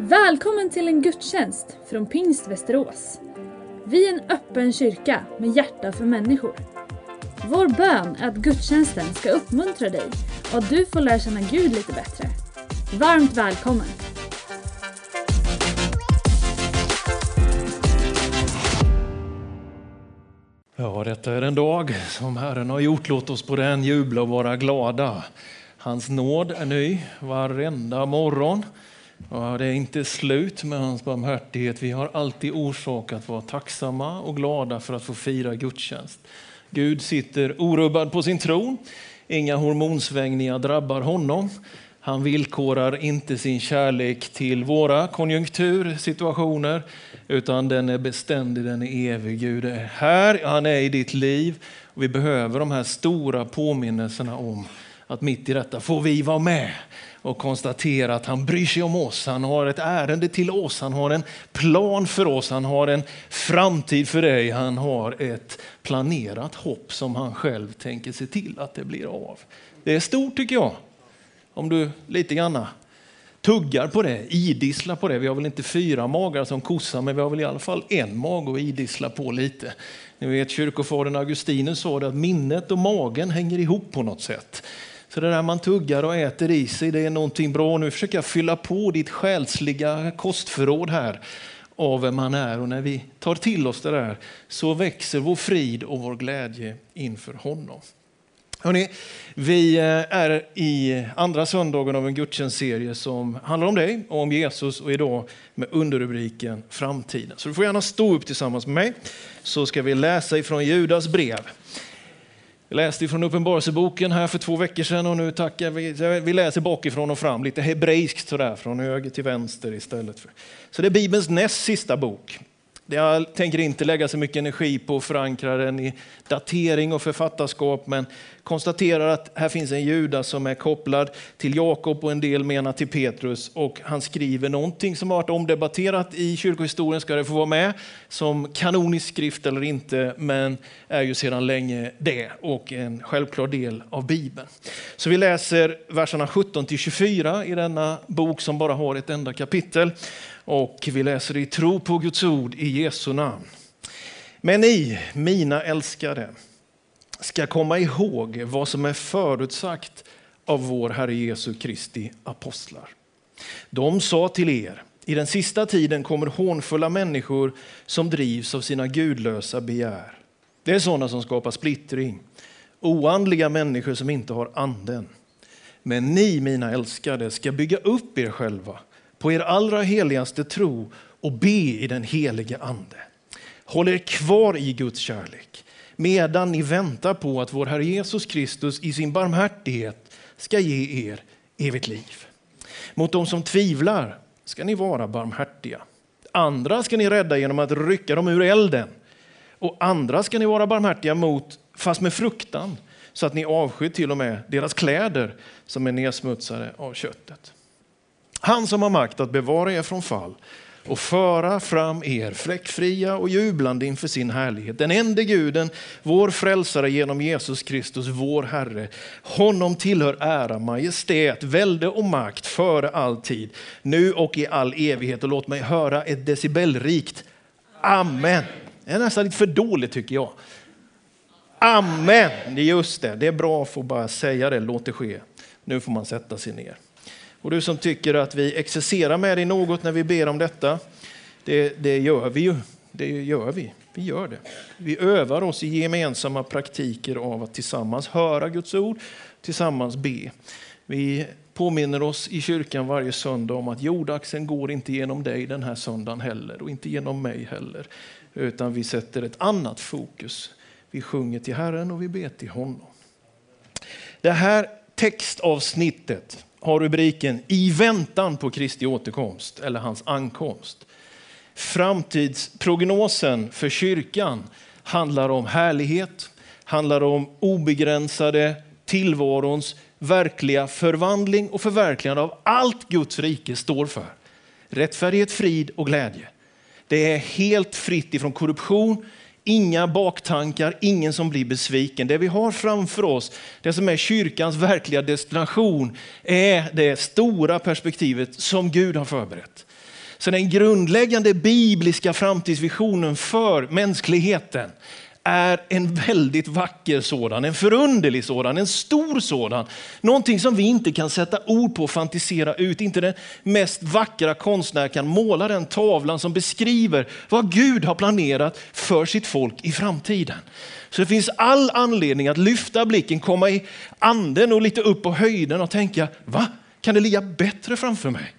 Välkommen till en gudstjänst från Pingst Västerås. Vi är en öppen kyrka med hjärta för människor. Vår bön är att gudstjänsten ska uppmuntra dig och att du får lära känna Gud lite bättre. Varmt välkommen! Ja, detta är en dag som Herren har gjort. Låt oss på den jubla och vara glada. Hans nåd är ny varenda morgon. Och det är inte slut med hans barmhärtighet. Vi har alltid orsak att vara tacksamma och glada för att få fira gudstjänst. Gud sitter orubbad på sin tron. Inga hormonsvängningar drabbar honom. Han villkorar inte sin kärlek till våra konjunktursituationer utan den är beständig, den är evig. Gud är här, han är i ditt liv. Och vi behöver de här stora påminnelserna om att mitt i detta får vi vara med och konstatera att han bryr sig om oss. Han har ett ärende till oss, han har en plan för oss, han har en framtid för dig. Han har ett planerat hopp som han själv tänker se till att det blir av. Det är stort tycker jag. Om du lite grann tuggar på det, idisslar på det. Vi har väl inte fyra magar som kossa, men vi har väl i alla fall en mag att idissla på lite. Ni vet kyrkofadern Augustinus sa det att minnet och magen hänger ihop på något sätt. Så det där man tuggar och äter i sig, det är någonting bra. Nu försöker jag fylla på ditt själsliga kostförråd här av vem man är. Och när vi tar till oss det där så växer vår frid och vår glädje inför honom. Hörrni, vi eh, är i andra söndagen av en gudstjänstserie som handlar om dig och om Jesus och idag med underrubriken Framtiden. Så du får gärna stå upp tillsammans med mig så ska vi läsa ifrån Judas brev. Vi läste från Uppenbarelseboken här för två veckor sedan och nu tackar vi. Vi läser bakifrån och fram, lite hebreiskt sådär, från höger till vänster istället. för. Så det är Bibelns näst sista bok. Jag tänker inte lägga så mycket energi på att förankra den i datering och författarskap, men konstaterar att här finns en Judas som är kopplad till Jakob och en del menar till Petrus. Och han skriver någonting som har varit omdebatterat i kyrkohistorien, ska det få vara med som kanonisk skrift eller inte, men är ju sedan länge det och en självklar del av Bibeln. Så vi läser verserna 17 till 24 i denna bok som bara har ett enda kapitel. Och vi läser i tro på Guds ord i Jesu namn. Men ni, mina älskade, ska komma ihåg vad som är förutsagt av vår Herre Jesu Kristi apostlar. De sa till er, i den sista tiden kommer hånfulla människor som drivs av sina gudlösa begär. Det är sådana som skapar splittring, oandliga människor som inte har anden. Men ni, mina älskade, ska bygga upp er själva på er allra heligaste tro och be i den helige ande. Håll er kvar i Guds kärlek medan ni väntar på att vår Herre Jesus Kristus i sin barmhärtighet ska ge er evigt liv. Mot dem som tvivlar ska ni vara barmhärtiga. Andra ska ni rädda genom att rycka dem ur elden. Och andra ska ni vara barmhärtiga mot, fast med fruktan, så att ni avskyr till och med deras kläder som är nedsmutsade av köttet. Han som har makt att bevara er från fall och föra fram er fläckfria och jublande inför sin härlighet. Den enda guden, vår frälsare genom Jesus Kristus, vår Herre. Honom tillhör ära, majestät, välde och makt före all tid, nu och i all evighet. Och låt mig höra ett decibelrikt Amen. Det är nästan lite för dåligt tycker jag. Amen, just det. Det är bra att få bara säga det, låt det ske. Nu får man sätta sig ner. Och du som tycker att vi exercerar med dig något när vi ber om detta, det, det gör vi ju. Det gör vi. Vi gör det. Vi övar oss i gemensamma praktiker av att tillsammans höra Guds ord, tillsammans be. Vi påminner oss i kyrkan varje söndag om att jordaxeln går inte genom dig den här söndagen heller och inte genom mig heller. Utan vi sätter ett annat fokus. Vi sjunger till Herren och vi ber till honom. Det här textavsnittet har rubriken I väntan på Kristi återkomst eller hans ankomst. Framtidsprognosen för kyrkan handlar om härlighet, handlar om obegränsade tillvarons verkliga förvandling och förverkligande av allt Guds rike står för. Rättfärdighet, frid och glädje. Det är helt fritt ifrån korruption, Inga baktankar, ingen som blir besviken. Det vi har framför oss, det som är kyrkans verkliga destination, är det stora perspektivet som Gud har förberett. Så den grundläggande bibliska framtidsvisionen för mänskligheten är en väldigt vacker sådan, en förunderlig sådan, en stor sådan. Någonting som vi inte kan sätta ord på och fantisera ut. Inte den mest vackra konstnär kan måla den tavlan som beskriver vad Gud har planerat för sitt folk i framtiden. Så det finns all anledning att lyfta blicken, komma i anden och lite upp på höjden och tänka, va? Kan det ligga bättre framför mig?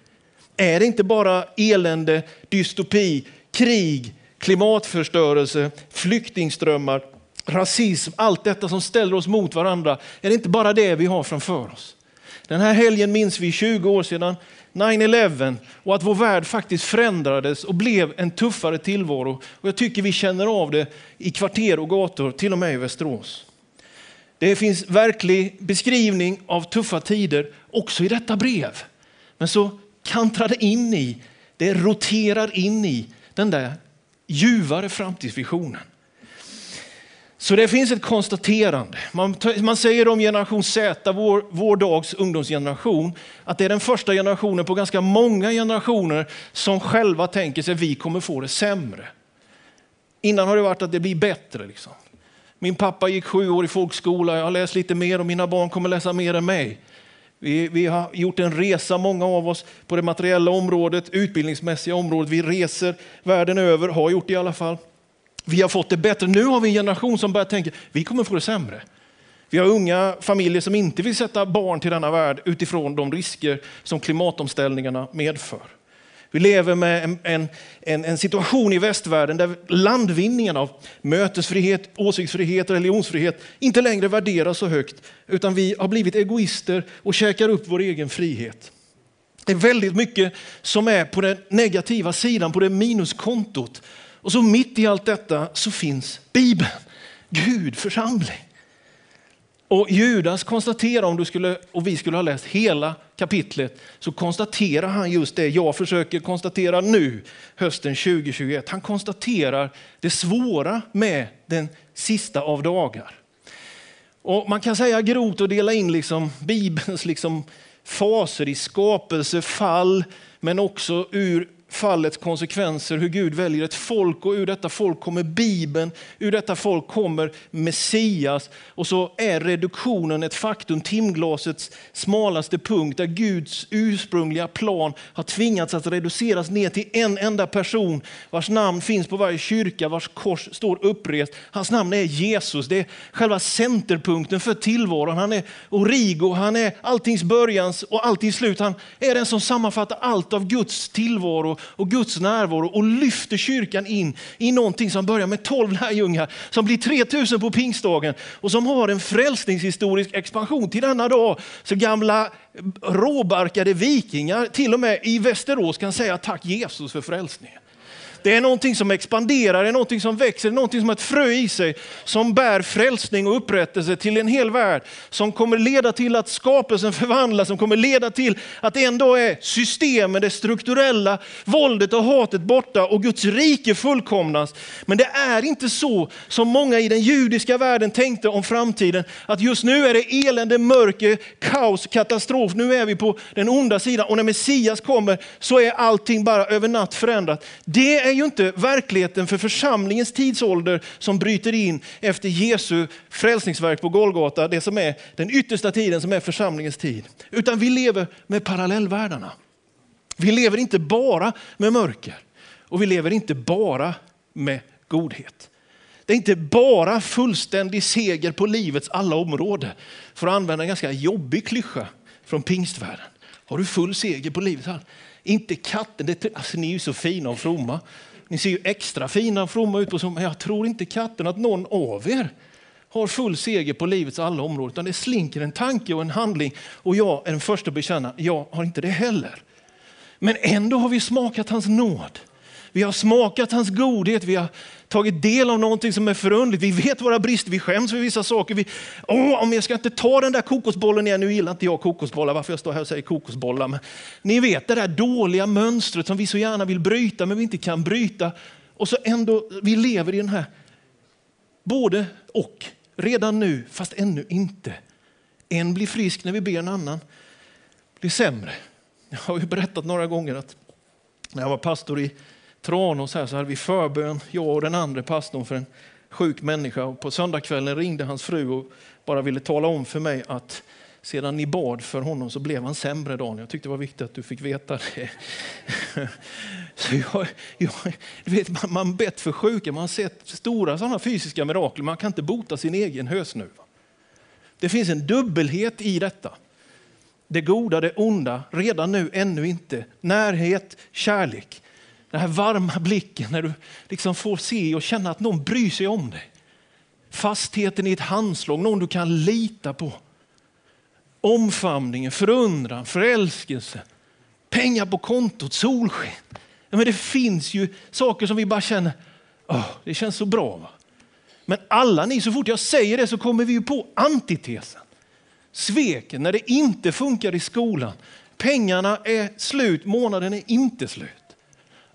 Är det inte bara elände, dystopi, krig, klimatförstörelse, flyktingströmmar, rasism, allt detta som ställer oss mot varandra. Är det inte bara det vi har framför oss? Den här helgen minns vi 20 år sedan 9-11 och att vår värld faktiskt förändrades och blev en tuffare tillvaro. Och jag tycker vi känner av det i kvarter och gator, till och med i Västerås. Det finns verklig beskrivning av tuffa tider också i detta brev. Men så kantrar det in i, det roterar in i den där ljuvare framtidsvisionen. Så det finns ett konstaterande. Man, man säger om generation Z, vår, vår dags ungdomsgeneration, att det är den första generationen på ganska många generationer som själva tänker sig att vi kommer få det sämre. Innan har det varit att det blir bättre. Liksom. Min pappa gick sju år i folkskola, jag har läst lite mer och mina barn kommer läsa mer än mig. Vi, vi, har gjort en resa, många av oss, på det materiella området, utbildningsmässiga området. Vi reser världen över, har gjort det i alla fall. Vi har fått det bättre. Nu har vi en generation som börjar tänka, vi kommer få det sämre. Vi har unga familjer som inte vill sätta barn till denna värld utifrån de risker som klimatomställningarna medför. Vi lever med en, en, en, en, situation i västvärlden där landvinningen av mötesfrihet, åsiktsfrihet, och religionsfrihet inte längre värderas så högt, utan vi har blivit egoister och käkar upp vår egen frihet. Det är väldigt mycket som är på den negativa sidan, på det minuskontot. Och så mitt i allt detta så finns Bibeln, Gud, församling. Och Judas konstaterar, om du skulle, och vi skulle ha läst hela kapitlet, så konstaterar han just det jag försöker konstatera nu, hösten 2021. Han konstaterar det svåra med den sista av dagar. Och man kan säga grovt och dela in liksom Bibelns liksom faser i skapelse, fall, men också ur fallets konsekvenser, hur Gud väljer ett folk och ur detta folk kommer Bibeln, ur detta folk kommer Messias och så är reduktionen ett faktum, timglasets smalaste punkt där Guds ursprungliga plan har tvingats att reduceras ner till en enda person vars namn finns på varje kyrka, vars kors står upprest. Hans namn är Jesus, det är själva centerpunkten för tillvaron. Han är origo, han är alltings börjans och alltings slut. Han är den som sammanfattar allt av Guds tillvaro och Guds närvaro och lyfter kyrkan in i någonting som börjar med 12 lärjungar som blir 3000 på pingstdagen och som har en frälsningshistorisk expansion till denna dag. Så gamla råbarkade vikingar till och med i Västerås kan säga tack Jesus för frälsningen. Det är någonting som expanderar, det är någonting som växer, det är någonting som har ett frö i sig som bär frälsning och upprättelse till en hel värld. Som kommer leda till att skapelsen förvandlas, som kommer leda till att en dag är systemen, det strukturella våldet och hatet borta och Guds rike fullkomnas. Men det är inte så som många i den judiska världen tänkte om framtiden. Att just nu är det elände, mörker, kaos, katastrof. Nu är vi på den onda sidan och när Messias kommer så är allting bara över natt förändrat. Det är ju inte verkligheten för församlingens tidsålder som bryter in efter Jesu frälsningsverk på Golgata, det som är den yttersta tiden som är församlingens tid. Utan vi lever med parallellvärldarna. Vi lever inte bara med mörker och vi lever inte bara med godhet. Det är inte bara fullständig seger på livets alla områden. För att använda en ganska jobbig klyscha från pingstvärlden. Har du full seger på livets alla inte katten, det, alltså ni är ju så fina och fromma. Ni ser ju extra fina och fromma ut på men jag tror inte katten att någon av er har full seger på livets alla områden, utan det slinker en tanke och en handling. Och jag är den första att bekänna, jag har inte det heller. Men ändå har vi smakat hans nåd. Vi har smakat hans godhet, vi har tagit del av någonting som är förundligt. Vi vet våra brister, vi skäms för vissa saker. Vi, Åh, om jag ska inte ta den där kokosbollen igen, nu gillar inte jag kokosbollar, varför jag står här och säger kokosbollar. Men ni vet det där dåliga mönstret som vi så gärna vill bryta men vi inte kan bryta. Och så ändå, vi lever i den här både och, redan nu fast ännu inte. En blir frisk när vi ber en annan blir sämre. Jag har ju berättat några gånger att När jag var pastor i Tranås här så hade vi förbön, jag och den andra pastorn för en sjuk människa. Och på söndagskvällen ringde hans fru och bara ville tala om för mig att sedan ni bad för honom så blev han sämre dagen. Jag tyckte det var viktigt att du fick veta det. Så jag, jag, du vet, man, man bett för sjuka, man har sett stora sådana fysiska mirakel, man kan inte bota sin egen hösnuva. Det finns en dubbelhet i detta. Det goda, det onda, redan nu, ännu inte. Närhet, kärlek. Den här varma blicken när du liksom får se och känna att någon bryr sig om dig. Fastheten i ett handslag, någon du kan lita på. Omfamningen, förundran, förälskelse, pengar på kontot, solsken. Men det finns ju saker som vi bara känner, oh, det känns så bra. Va? Men alla ni, så fort jag säger det så kommer vi ju på antitesen. Sveken när det inte funkar i skolan. Pengarna är slut, månaden är inte slut.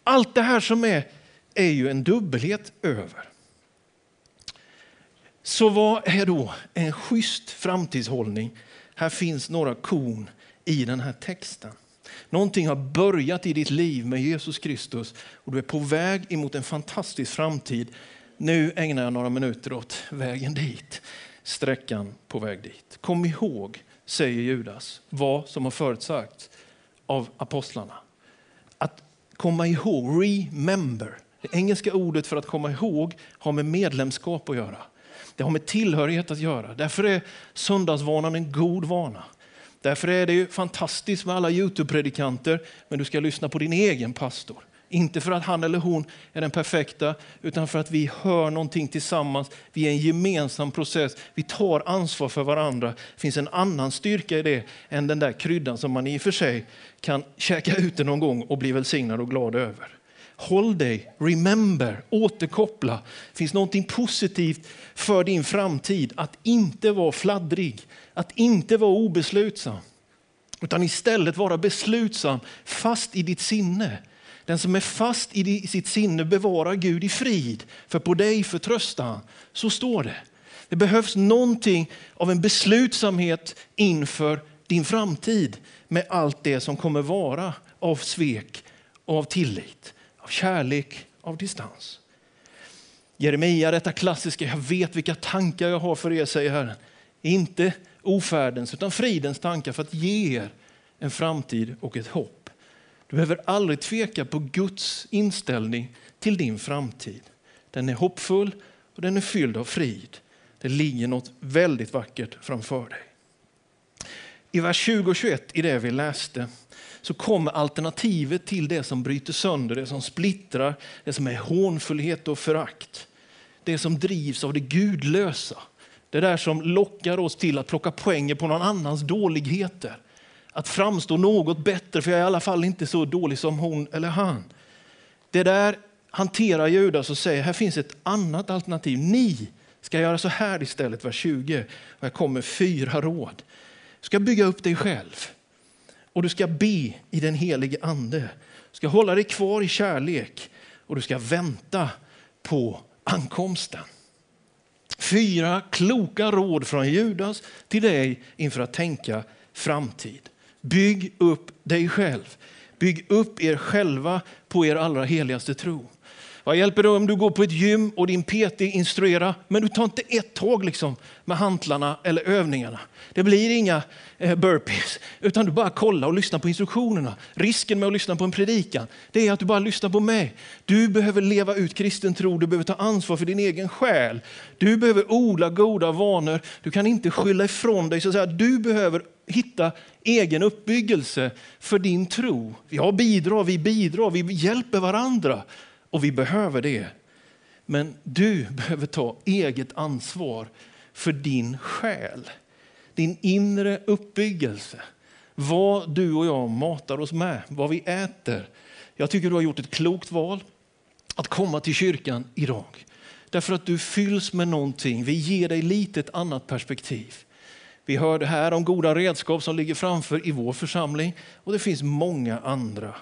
Allt det här som är, är ju en dubbelhet över. Så vad är då en schysst framtidshållning? Här finns några korn i den här texten. Någonting har börjat i ditt liv med Jesus Kristus och du är på väg emot en fantastisk framtid. Nu ägnar jag några minuter åt vägen dit, sträckan på väg dit. Kom ihåg, säger Judas, vad som har förutsagts av apostlarna. Komma ihåg, remember. Det engelska ordet för att komma ihåg har med medlemskap att göra. Det har med tillhörighet att göra. Därför är söndagsvanan en god vana. Därför är det ju fantastiskt med alla Youtube-predikanter, men du ska lyssna på din egen pastor. Inte för att han eller hon är den perfekta, utan för att vi hör någonting tillsammans. Vi är en gemensam process. Vi tar ansvar för varandra. Det finns en annan styrka i det än den där kryddan som man i och för sig kan käka ute någon gång och bli välsignad och glad över. Håll dig, remember, återkoppla. Det finns någonting positivt för din framtid. Att inte vara fladdrig, att inte vara obeslutsam. Utan istället vara beslutsam, fast i ditt sinne. Den som är fast i sitt sinne bevarar Gud i frid, för på dig förtröstar han. Så står det. Det behövs någonting av en beslutsamhet inför din framtid med allt det som kommer vara av svek av tillit av kärlek, av distans. Jeremia, detta klassiska, jag vet vilka tankar jag har för er, säger Herren. Inte ofärdens utan fridens tankar för att ge er en framtid och ett hopp. Du behöver aldrig tveka på Guds inställning till din framtid. Den är hoppfull och den är fylld av frid. Det ligger något väldigt vackert framför dig. I vers 20 och 21 i det vi läste så kommer alternativet till det som bryter sönder, det som splittrar, det som är hånfullhet och förakt. Det som drivs av det gudlösa. Det där som lockar oss till att plocka poänger på någon annans dåligheter. Att framstå något bättre, för jag är i alla fall inte så dålig som hon eller han. Det där hanterar Judas och säger, här finns ett annat alternativ. Ni ska göra så här istället, vers 20. Och här kommer fyra råd. Du ska bygga upp dig själv och du ska be i den helige ande. Du ska hålla dig kvar i kärlek och du ska vänta på ankomsten. Fyra kloka råd från Judas till dig inför att tänka framtid. Bygg upp dig själv. Bygg upp er själva på er allra heligaste tro. Vad hjälper det om du går på ett gym och din PT instruerar, men du tar inte ett tag liksom med hantlarna eller övningarna. Det blir inga eh, burpees, utan du bara kollar och lyssnar på instruktionerna. Risken med att lyssna på en predikan, det är att du bara lyssnar på mig. Du behöver leva ut kristen tro, du behöver ta ansvar för din egen själ. Du behöver odla goda vanor, du kan inte skylla ifrån dig. Så att säga. Du behöver hitta egen uppbyggelse för din tro. Jag bidrar, vi bidrar, vi hjälper varandra. Och vi behöver det. Men du behöver ta eget ansvar för din själ. Din inre uppbyggelse. Vad du och jag matar oss med, vad vi äter. Jag tycker du har gjort ett klokt val att komma till kyrkan idag. Därför att du fylls med någonting. Vi ger dig lite ett annat perspektiv. Vi hörde här om goda redskap som ligger framför i vår församling och det finns många andra.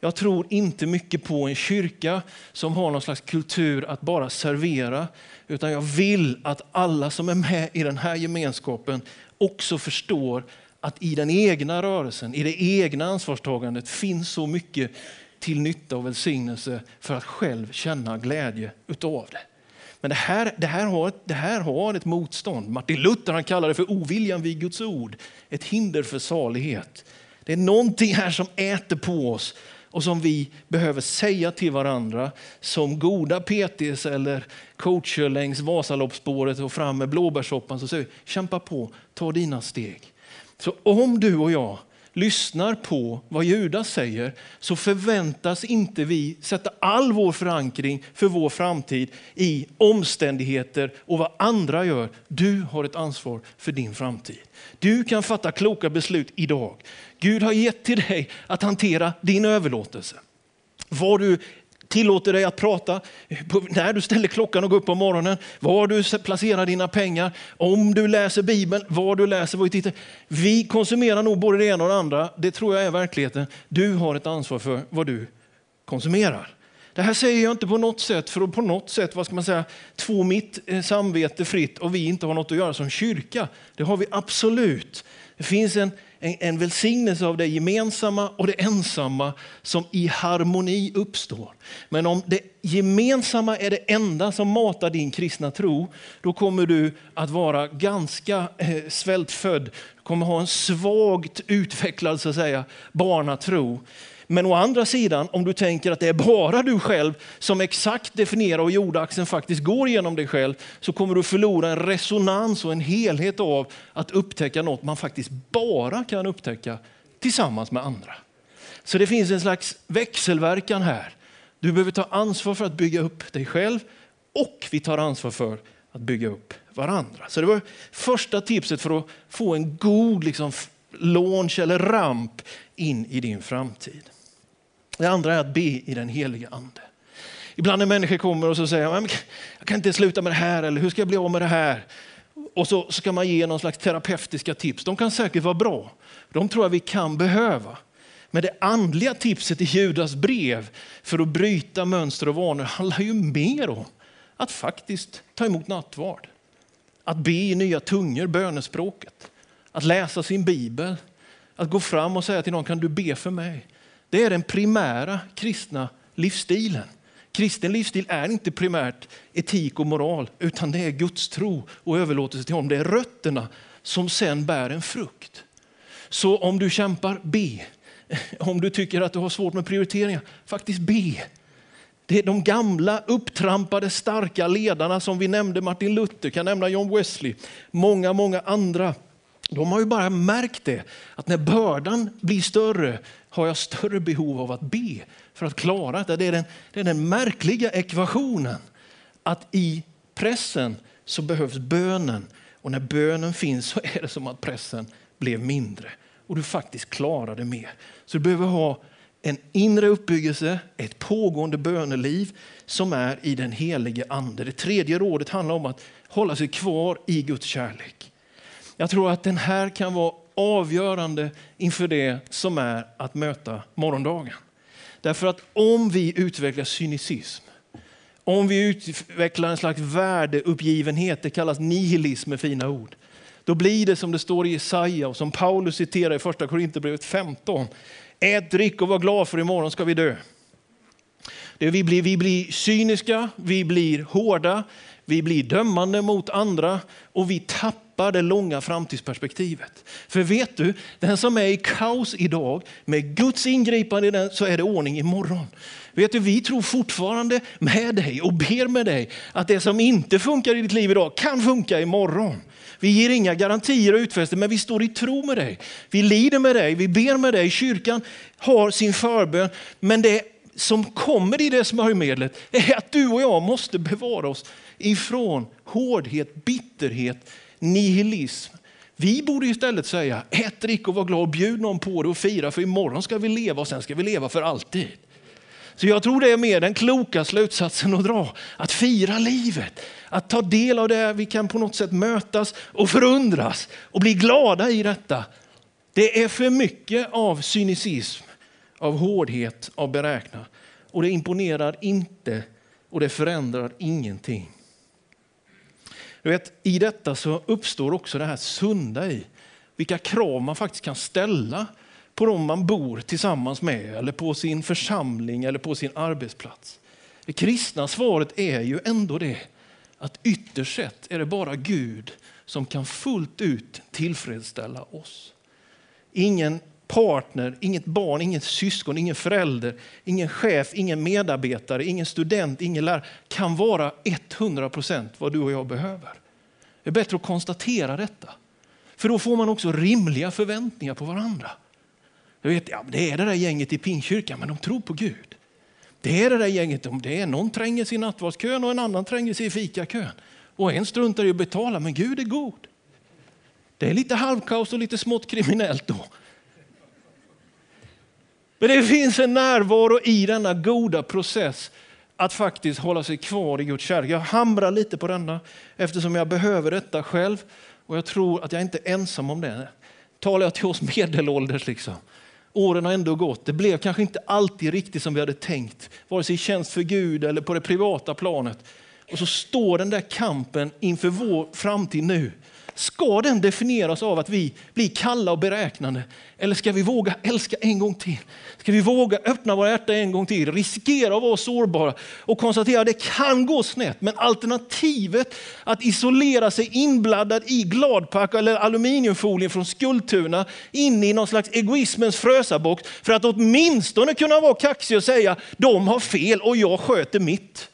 Jag tror inte mycket på en kyrka som har någon slags kultur att bara servera, utan jag vill att alla som är med i den här gemenskapen också förstår att i den egna rörelsen, i det egna ansvarstagandet finns så mycket till nytta och välsignelse för att själv känna glädje utav det. Men det här, det, här har, det här har ett motstånd. Martin Luther han kallar det för oviljan vid Guds ord. Ett hinder för salighet. Det är någonting här som äter på oss och som vi behöver säga till varandra som goda PTs eller coacher längs Vasaloppsspåret och fram med blåbärssoppan. Så säger vi, kämpa på, ta dina steg. Så om du och jag lyssnar på vad Judas säger så förväntas inte vi sätta all vår förankring för vår framtid i omständigheter och vad andra gör. Du har ett ansvar för din framtid. Du kan fatta kloka beslut idag. Gud har gett till dig att hantera din överlåtelse. Vad du tillåter dig att prata när du ställer klockan och går upp på morgonen, var du placerar dina pengar, om du läser Bibeln, var du läser, vad du tittar. Vi konsumerar nog både det ena och det andra, det tror jag är verkligheten. Du har ett ansvar för vad du konsumerar. Det här säger jag inte på något sätt för att på något sätt, vad ska man säga, två mitt eh, samvete fritt och vi inte har något att göra som kyrka. Det har vi absolut. Det finns en, en, en välsignelse av det gemensamma och det ensamma som i harmoni uppstår. Men om det gemensamma är det enda som matar din kristna tro, då kommer du att vara ganska eh, svältfödd. Du kommer ha en svagt utvecklad så att säga, barnatro. Men å andra sidan, om du tänker att det är bara du själv som exakt definierar och jordaxeln faktiskt går genom dig själv, så kommer du förlora en resonans och en helhet av att upptäcka något man faktiskt bara kan upptäcka tillsammans med andra. Så det finns en slags växelverkan här. Du behöver ta ansvar för att bygga upp dig själv och vi tar ansvar för att bygga upp varandra. Så det var första tipset för att få en god liksom, launch eller ramp in i din framtid. Det andra är att be i den heliga ande. Ibland när människor kommer och så säger jag kan inte sluta med det här eller hur ska jag bli av med det här? Och så ska man ge någon slags terapeutiska tips. De kan säkert vara bra. De tror jag vi kan behöva. Men det andliga tipset i Judas brev för att bryta mönster och vanor handlar ju mer om att faktiskt ta emot nattvard. Att be i nya tungor, bönespråket. Att läsa sin bibel. Att gå fram och säga till någon, kan du be för mig? Det är den primära kristna livsstilen. Kristen livsstil är inte primärt etik och moral, utan det är Guds tro och överlåtelse till honom. Det är rötterna som sen bär en frukt. Så om du kämpar, be. Om du tycker att du har svårt med prioriteringar, faktiskt be. Det är de gamla upptrampade starka ledarna som vi nämnde, Martin Luther, kan nämna John Wesley, många, många andra. De har ju bara märkt det, att när bördan blir större har jag större behov av att be för att klara det. Det är den, det är den märkliga ekvationen att i pressen så behövs bönen och när bönen finns så är det som att pressen blev mindre och du faktiskt klarar det mer. Så du behöver ha en inre uppbyggelse, ett pågående böneliv som är i den helige ande. Det tredje rådet handlar om att hålla sig kvar i Guds kärlek. Jag tror att den här kan vara avgörande inför det som är att möta morgondagen. Därför att om vi utvecklar cynicism, om vi utvecklar en slags värdeuppgivenhet, det kallas nihilism med fina ord, då blir det som det står i Jesaja och som Paulus citerar i första Korinthierbrevet 15. Ät, drick och var glad för imorgon ska vi dö. Det vi, blir, vi blir cyniska, vi blir hårda, vi blir dömande mot andra och vi tappar det långa framtidsperspektivet. För vet du, den som är i kaos idag, med Guds ingripande i den, så är det ordning imorgon. Vet du, vi tror fortfarande med dig och ber med dig att det som inte funkar i ditt liv idag kan funka imorgon. Vi ger inga garantier och utfästelser, men vi står i tro med dig. Vi lider med dig, vi ber med dig. Kyrkan har sin förbön, men det som kommer i det smörjmedlet är att du och jag måste bevara oss ifrån hårdhet, bitterhet, nihilism. Vi borde istället säga ät, drick och var glad, och bjud någon på det och fira för imorgon ska vi leva och sen ska vi leva för alltid. Så jag tror det är mer den kloka slutsatsen att dra, att fira livet, att ta del av det vi kan på något sätt mötas och förundras och bli glada i detta. Det är för mycket av cynism, av hårdhet, av beräkna och det imponerar inte och det förändrar ingenting. Du vet, I detta så uppstår också det här sunda i vilka krav man faktiskt kan ställa på dem man bor tillsammans med eller på sin församling eller på sin arbetsplats. Det kristna svaret är ju ändå det att ytterst sett är det bara Gud som kan fullt ut tillfredsställa oss. Ingen partner, inget barn, inget syskon, ingen förälder, ingen chef, ingen medarbetare, ingen student, ingen lärare kan vara 100 procent vad du och jag behöver. Det är bättre att konstatera detta. För då får man också rimliga förväntningar på varandra. Jag vet, ja, det är det där gänget i pingkyrkan, men de tror på Gud. Det är det där gänget, det är någon tränger sig i nattvardskön och en annan tränger sig i fikakön. Och en struntar i att betala, men Gud är god. Det är lite halvkaos och lite smått kriminellt då. Men det finns en närvaro i denna goda process att faktiskt hålla sig kvar i Guds kärlek. Jag hamrar lite på denna eftersom jag behöver detta själv och jag tror att jag inte är ensam om det. Talar jag till oss medelålders liksom. Åren har ändå gått. Det blev kanske inte alltid riktigt som vi hade tänkt, vare sig i tjänst för Gud eller på det privata planet. Och så står den där kampen inför vår framtid nu Ska den definieras av att vi blir kalla och beräknande? Eller ska vi våga älska en gång till? Ska vi våga öppna våra hjärtan en gång till? Riskera att vara sårbara och konstatera att det kan gå snett. Men alternativet att isolera sig inblandad i gladpack eller aluminiumfolie från Skultuna in i någon slags egoismens frösabox för att åtminstone kunna vara kaxig och säga de har fel och jag sköter mitt.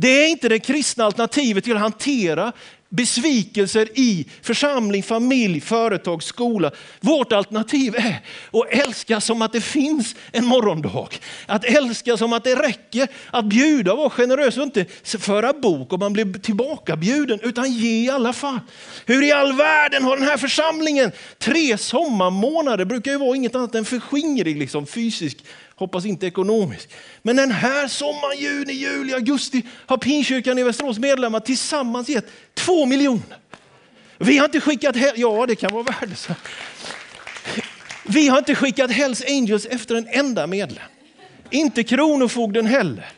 Det är inte det kristna alternativet till att hantera besvikelser i församling, familj, företag, skola. Vårt alternativ är att älska som att det finns en morgondag. Att älska som att det räcker. Att bjuda, vara generös och inte föra bok om man blir tillbakabjuden, utan ge i alla fall. Hur i all världen har den här församlingen tre sommarmånader, brukar ju vara inget annat än förskingring liksom, fysisk hoppas inte ekonomiskt. Men den här sommaren, juni, juli, augusti har Pinkyrkan i Västerås medlemmar tillsammans gett två miljoner. Vi har inte skickat, ja det kan vara värde. Vi har inte skickat Hells Angels efter en enda medlem. Inte Kronofogden heller.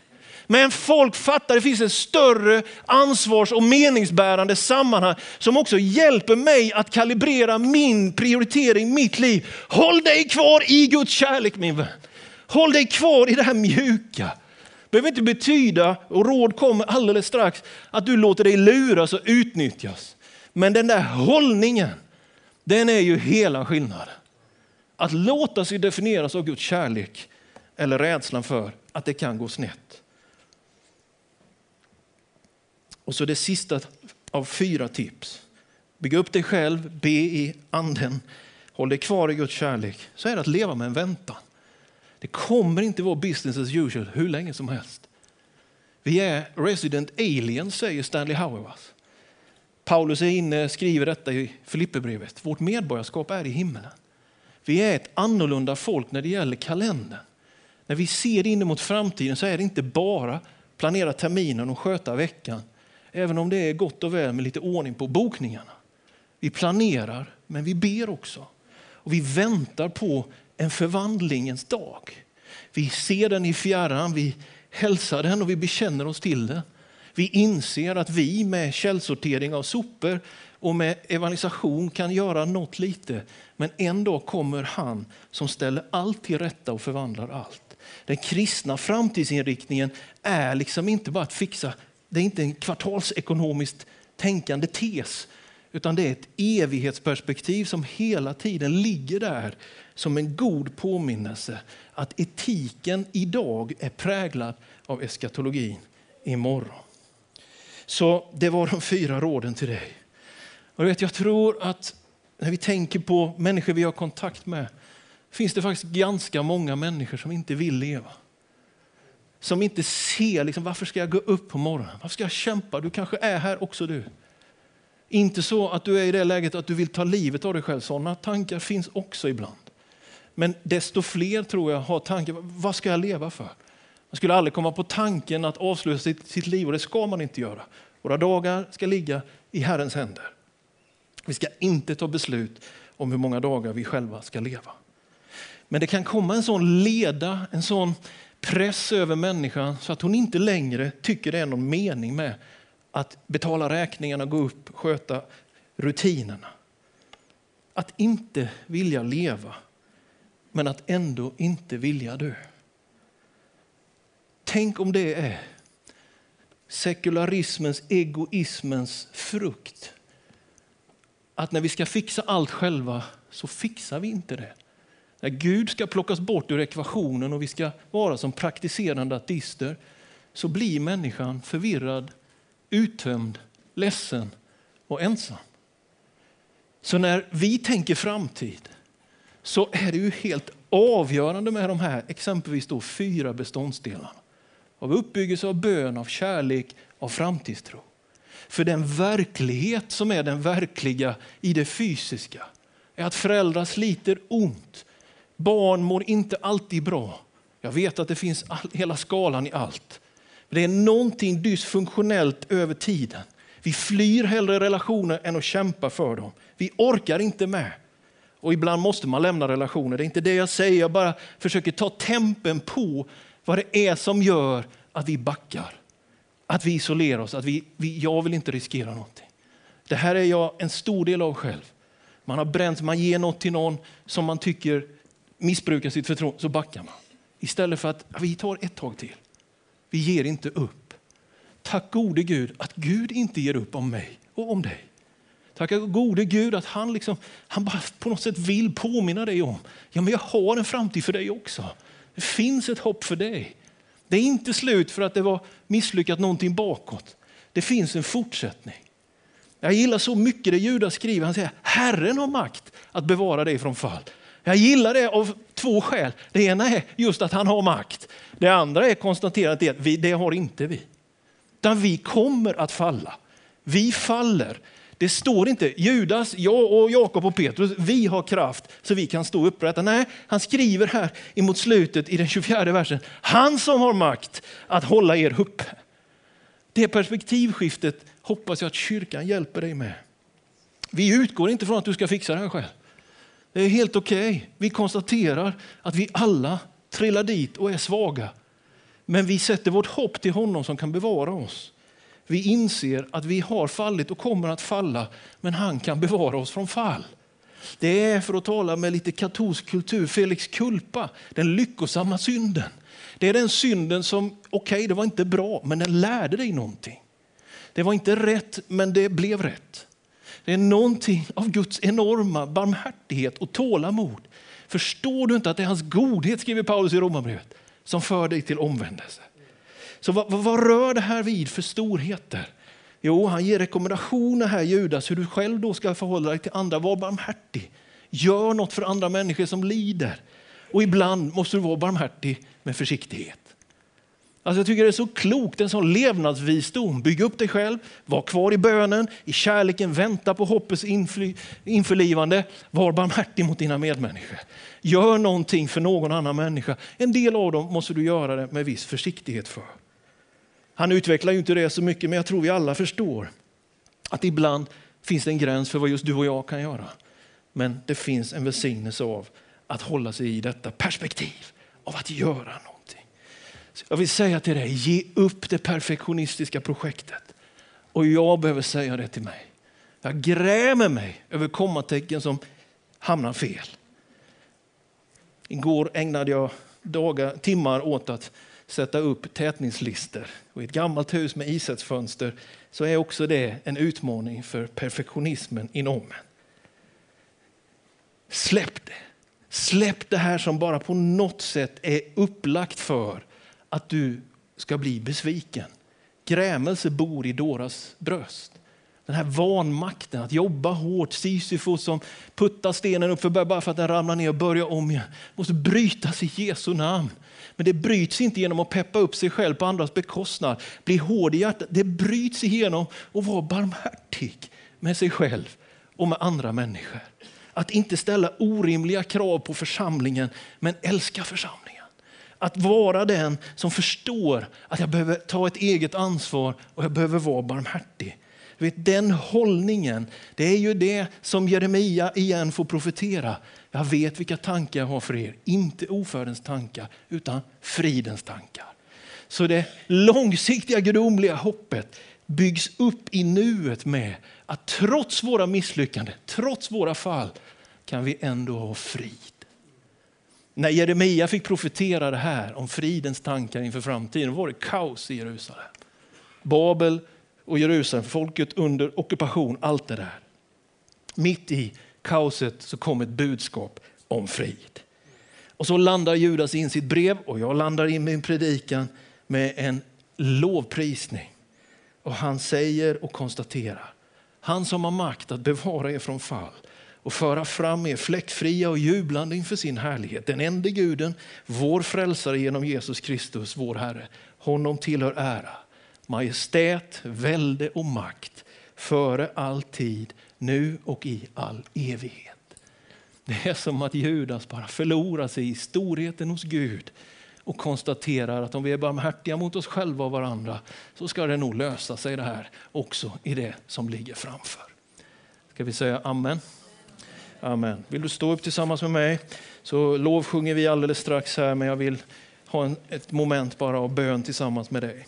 Men folk fattar att det finns ett större ansvars och meningsbärande sammanhang som också hjälper mig att kalibrera min prioritering, mitt liv. Håll dig kvar i Guds kärlek min vän. Håll dig kvar i det här mjuka. Det behöver inte betyda, och råd kommer alldeles strax, att du låter dig luras och utnyttjas. Men den där hållningen, den är ju hela skillnaden. Att låta sig definieras av Guds kärlek eller rädslan för att det kan gå snett. Och så det sista av fyra tips. Bygg upp dig själv, be i anden, håll dig kvar i Guds kärlek. Så är det att leva med en väntan. Det kommer inte vara business as usual hur länge som helst. Vi är resident aliens, säger Stanley Hauerwas. Paulus är inne, skriver detta i Filipperbrevet. Vårt medborgarskap är i himmelen. Vi är ett annorlunda folk när det gäller kalendern. När vi ser in mot framtiden så är det inte bara planera terminen och sköta veckan. Även om det är gott och väl med lite ordning på bokningarna. Vi planerar, men vi ber också. Och vi väntar på en förvandlingens dag. Vi ser den i fjärran, vi hälsar den och vi bekänner oss till den. Vi inser att vi med källsortering av sopor och med evangelisation kan göra något lite. Men en dag kommer han som ställer allt till rätta och förvandlar allt. Den kristna framtidsinriktningen är liksom inte bara att fixa, det är inte en kvartalsekonomiskt tänkande tes, utan det är ett evighetsperspektiv som hela tiden ligger där som en god påminnelse att etiken idag är präglad av eskatologin imorgon. Så det var de fyra råden till dig. Och vet, jag tror att när vi tänker på människor vi har kontakt med finns det faktiskt ganska många människor som inte vill leva. Som inte ser liksom, varför ska jag gå upp på morgonen. Varför ska jag kämpa? Du kanske är här också du. Inte så att du är i det läget att du vill ta livet av dig själv. Sådana tankar finns också ibland. Men desto fler tror jag har tanken, vad ska jag leva för? Man skulle aldrig komma på tanken att avsluta sitt, sitt liv och det ska man inte göra. Våra dagar ska ligga i Herrens händer. Vi ska inte ta beslut om hur många dagar vi själva ska leva. Men det kan komma en sån leda, en sån press över människan så att hon inte längre tycker det är någon mening med att betala räkningarna, gå upp, sköta rutinerna. Att inte vilja leva men att ändå inte vilja dö. Tänk om det är sekularismens, egoismens frukt. Att när vi ska fixa allt själva så fixar vi inte det. När Gud ska plockas bort ur ekvationen och vi ska vara som praktiserande ateister så blir människan förvirrad, uttömd, ledsen och ensam. Så när vi tänker framtid så är det ju helt avgörande med de här exempelvis då fyra beståndsdelarna. Av uppbyggelse av bön, av kärlek, av framtidstro. För den verklighet som är den verkliga i det fysiska är att föräldrar sliter ont. Barn mår inte alltid bra. Jag vet att det finns all, hela skalan i allt. Men Det är någonting dysfunktionellt över tiden. Vi flyr hellre relationer än att kämpa för dem. Vi orkar inte med. Och ibland måste man lämna relationer. Det är inte det jag säger, jag bara försöker ta tempen på vad det är som gör att vi backar. Att vi isolerar oss, att vi, vi, jag vill inte riskera någonting. Det här är jag en stor del av själv. Man har bränt, man ger något till någon som man tycker missbrukar sitt förtroende, så backar man. Istället för att vi tar ett tag till. Vi ger inte upp. Tack gode Gud att Gud inte ger upp om mig och om dig. Tack gode Gud att han, liksom, han bara på något sätt vill påminna dig om ja, men jag har en framtid för dig också. Det finns ett hopp för dig. Det är inte slut för att det var misslyckat någonting bakåt. Det finns en fortsättning. Jag gillar så mycket det Judas skriver. Han säger Herren har makt att bevara dig från fall. Jag gillar det av två skäl. Det ena är just att han har makt. Det andra är konstaterat att vi, det har inte vi. Utan vi kommer att falla. Vi faller. Det står inte Judas, jag och Jakob och Petrus, vi har kraft så vi kan stå upprätta. Nej, han skriver här emot slutet i den 24 versen, han som har makt att hålla er uppe. Det perspektivskiftet hoppas jag att kyrkan hjälper dig med. Vi utgår inte från att du ska fixa det här själv. Det är helt okej. Okay. Vi konstaterar att vi alla trillar dit och är svaga. Men vi sätter vårt hopp till honom som kan bevara oss. Vi inser att vi har fallit och kommer att falla, men han kan bevara oss från fall. Det är, för att tala med lite katolsk kultur, Felix kulpa, den lyckosamma synden. Det är den synden som, okej, okay, det var inte bra, men den lärde dig någonting. Det var inte rätt, men det blev rätt. Det är någonting av Guds enorma barmhärtighet och tålamod. Förstår du inte att det är hans godhet, skriver Paulus i Romarbrevet, som för dig till omvändelse? Så vad, vad, rör det här vid för storheter? Jo, han ger rekommendationer här, Judas, hur du själv då ska förhålla dig till andra. Var barmhärtig. Gör något för andra människor som lider. Och ibland måste du vara barmhärtig med försiktighet. Alltså jag tycker det är så klokt, en sån levnadsvisdom. Bygg upp dig själv, var kvar i bönen, i kärleken, vänta på hoppets införlivande. Var barmhärtig mot dina medmänniskor. Gör någonting för någon annan människa. En del av dem måste du göra det med viss försiktighet för. Han utvecklar ju inte det så mycket, men jag tror vi alla förstår att ibland finns det en gräns för vad just du och jag kan göra. Men det finns en välsignelse av att hålla sig i detta perspektiv av att göra något. Så jag vill säga till dig, ge upp det perfektionistiska projektet. Och jag behöver säga det till mig. Jag grämer mig över kommatecken som hamnar fel. Igår ägnade jag dagar, timmar åt att sätta upp tätningslister. Och I ett gammalt hus med isättsfönster så är också det en utmaning för perfektionismen inom en. Släpp det. Släpp det här som bara på något sätt är upplagt för att du ska bli besviken. Grämelse bor i Doras bröst. Den här vanmakten, att jobba hårt, Sisyfos som puttar stenen upp för bara för att den ramlar ner och börjar om igen. måste brytas i Jesu namn. Men det bryts inte genom att peppa upp sig själv på andras bekostnad. Bli hård i hjärtat. Det bryts igenom att vara barmhärtig med sig själv och med andra människor. Att inte ställa orimliga krav på församlingen, men älska församlingen. Att vara den som förstår att jag behöver ta ett eget ansvar och jag behöver vara barmhärtig. Vet, den hållningen, det är ju det som Jeremia igen får profetera. Jag vet vilka tankar jag har för er, inte ofärdens tankar utan fridens tankar. Så det långsiktiga gudomliga hoppet byggs upp i nuet med att trots våra misslyckanden, trots våra fall kan vi ändå ha frid. När Jeremia fick profetera det här om fridens tankar inför framtiden var det kaos i Jerusalem. Babel och Jerusalem, folket under ockupation, allt det där. Mitt i kaoset så kom ett budskap om frid. Och så landar Judas in sitt brev och jag landar in min predikan med en lovprisning. Och han säger och konstaterar, han som har makt att bevara er från fall och föra fram er fläckfria och jublande inför sin härlighet. Den enda guden, vår frälsare genom Jesus Kristus, vår Herre. Honom tillhör ära, majestät, välde och makt före all tid, nu och i all evighet. Det är som att Judas bara förlorar sig i storheten hos Gud och konstaterar att om vi är barmhärtiga mot oss själva och varandra så ska det nog lösa sig det här också i det som ligger framför. Ska vi säga amen? Amen. Vill du stå upp tillsammans med mig så lovsjunger vi alldeles strax här men jag vill ha en, ett moment bara av bön tillsammans med dig.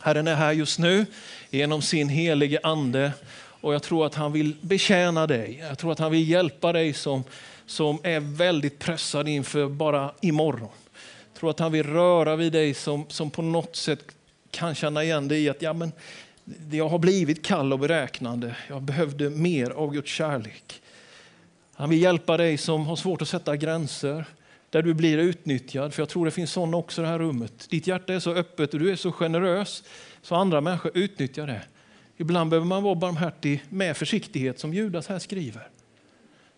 Herren är här just nu genom sin helige ande och jag tror att han vill betjäna dig. Jag tror att han vill hjälpa dig som, som är väldigt pressad inför bara imorgon. Jag tror att han vill röra vid dig som, som på något sätt kan känna igen dig i att ja, men, jag har blivit kall och beräknande. Jag behövde mer av Guds kärlek. Han vill hjälpa dig som har svårt att sätta gränser, där du blir utnyttjad. För jag tror det finns sådana också i det här rummet. Ditt hjärta är så öppet och du är så generös så andra människor utnyttjar det. Ibland behöver man vara barmhärtig med försiktighet som Judas här skriver.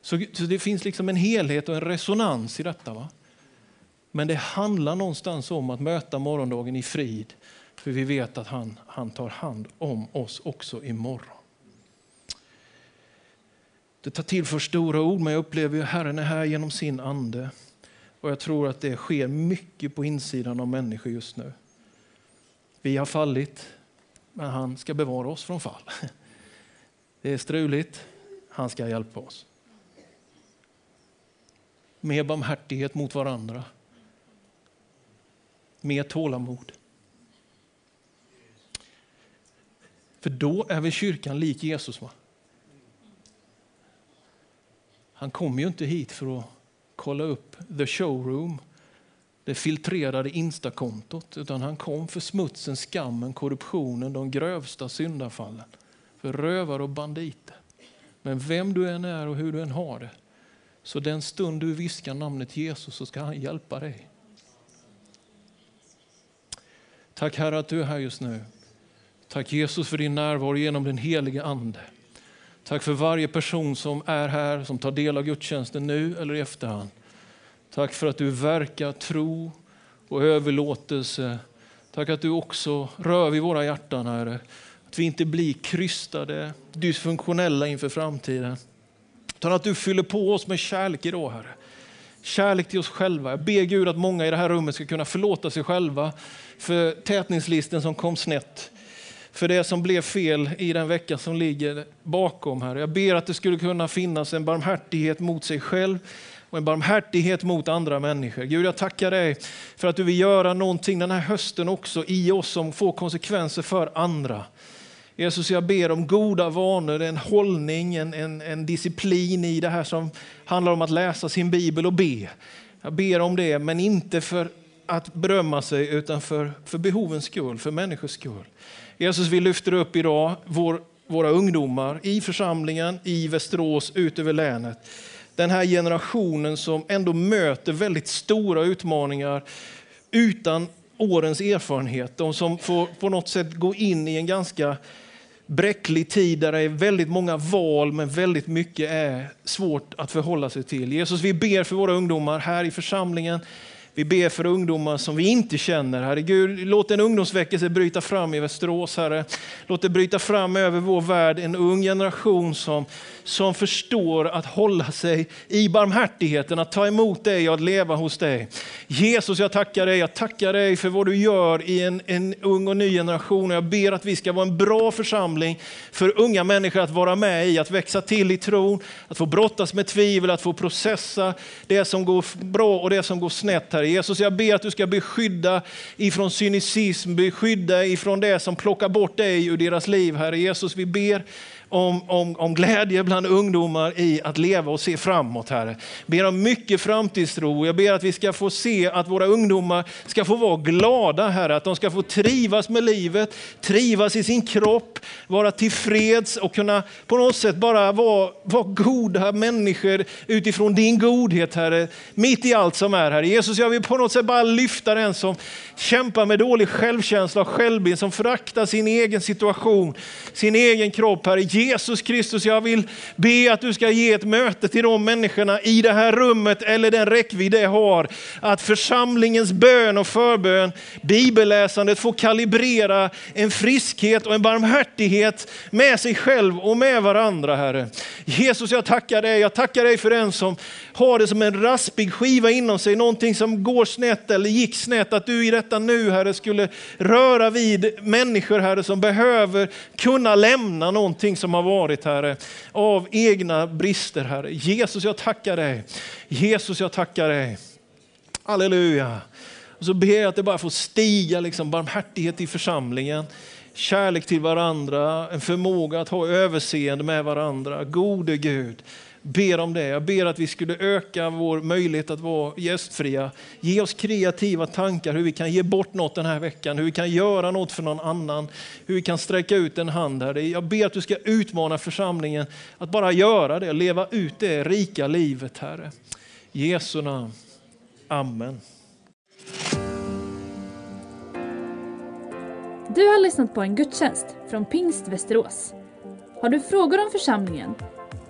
Så, så det finns liksom en helhet och en resonans i detta. Va? Men det handlar någonstans om att möta morgondagen i frid. För vi vet att han, han tar hand om oss också imorgon. Det tar till för stora ord, men jag upplever ju Herren är här genom sin ande. Och jag tror att det sker mycket på insidan av människor just nu. Vi har fallit, men han ska bevara oss från fall. Det är struligt, han ska hjälpa oss. Mer barmhärtighet mot varandra. Mer tålamod. För då är väl kyrkan lik Jesus? Va? Han kom ju inte hit för att kolla upp the showroom, det filtrerade instakontot, utan han kom för smutsen, skammen, korruptionen, de grövsta syndafallen. För rövare och banditer. Men vem du än är och hur du än har det, så den stund du viskar namnet Jesus så ska han hjälpa dig. Tack Herre att du är här just nu. Tack Jesus för din närvaro genom den helige Ande. Tack för varje person som är här, som tar del av gudstjänsten nu eller i efterhand. Tack för att du verkar tro och överlåtelse. Tack att du också rör vid våra hjärtan, Herre. Att vi inte blir krystade, dysfunktionella inför framtiden. Utan att du fyller på oss med kärlek idag, Herre. Kärlek till oss själva. Jag ber Gud att många i det här rummet ska kunna förlåta sig själva för tätningslisten som kom snett för det som blev fel i den vecka som ligger bakom. här. Jag ber att det skulle kunna finnas en barmhärtighet mot sig själv och en barmhärtighet mot andra människor. Gud, jag tackar dig för att du vill göra någonting den här hösten också i oss som får konsekvenser för andra. Jesus, jag ber om goda vanor, en hållning, en, en, en disciplin i det här som handlar om att läsa sin bibel och be. Jag ber om det, men inte för att berömma sig utan för, för behovens skull, för människors skull. Jesus, vi lyfter upp idag vår, våra ungdomar i församlingen, i Västerås, ut över länet. Den här generationen som ändå möter väldigt stora utmaningar utan årens erfarenhet. De som får på något sätt gå in i en ganska bräcklig tid där det är väldigt många val men väldigt mycket är svårt att förhålla sig till. Jesus, vi ber för våra ungdomar här i församlingen. Vi ber för ungdomar som vi inte känner. Herre Gud, låt en ungdomsväckelse bryta fram i Västerås, Herre. Låt det bryta fram över vår värld, en ung generation som, som förstår att hålla sig i barmhärtigheten, att ta emot dig och att leva hos dig. Jesus, jag tackar dig. Jag tackar dig för vad du gör i en, en ung och ny generation. Jag ber att vi ska vara en bra församling för unga människor att vara med i, att växa till i tron, att få brottas med tvivel, att få processa det som går bra och det som går snett. Herre Jesus, jag ber att du ska beskydda ifrån cynism, beskydda ifrån det som plockar bort dig ur deras liv. Herre Jesus, vi ber om, om, om glädje bland ungdomar i att leva och se framåt, Herre. Ber om mycket framtidstro. Jag ber att vi ska få se att våra ungdomar ska få vara glada, Herre. Att de ska få trivas med livet, trivas i sin kropp, vara tillfreds och kunna på något sätt bara vara, vara goda människor utifrån din godhet, Herre. Mitt i allt som är, Herre. Jesus, jag vill på något sätt bara lyfta den som kämpar med dålig självkänsla och självbild, som föraktar sin egen situation, sin egen kropp, Herre. Jesus Kristus, jag vill be att du ska ge ett möte till de människorna i det här rummet eller den räckvidd det har. Att församlingens bön och förbön, bibelläsandet får kalibrera en friskhet och en barmhärtighet med sig själv och med varandra, Herre. Jesus, jag tackar dig. Jag tackar dig för den som har det som en raspig skiva inom sig, någonting som går snett eller gick snett. Att du i detta nu, Herre, skulle röra vid människor, Herre, som behöver kunna lämna någonting som som har varit, Herre, av egna brister, Herre. Jesus, jag tackar dig. Jesus, jag tackar dig. Halleluja. Och så ber jag att det bara får stiga liksom, barmhärtighet i församlingen, kärlek till varandra, en förmåga att ha överseende med varandra. Gode Gud, ber om det. Jag ber att vi skulle öka vår möjlighet att vara gästfria. Ge oss kreativa tankar hur vi kan ge bort något den här veckan, hur vi kan göra något för någon annan, hur vi kan sträcka ut en hand. Här. Jag ber att du ska utmana församlingen att bara göra det, leva ut det rika livet, Herre. I Jesu namn. Amen. Du har lyssnat på en gudstjänst från Pingst Västerås. Har du frågor om församlingen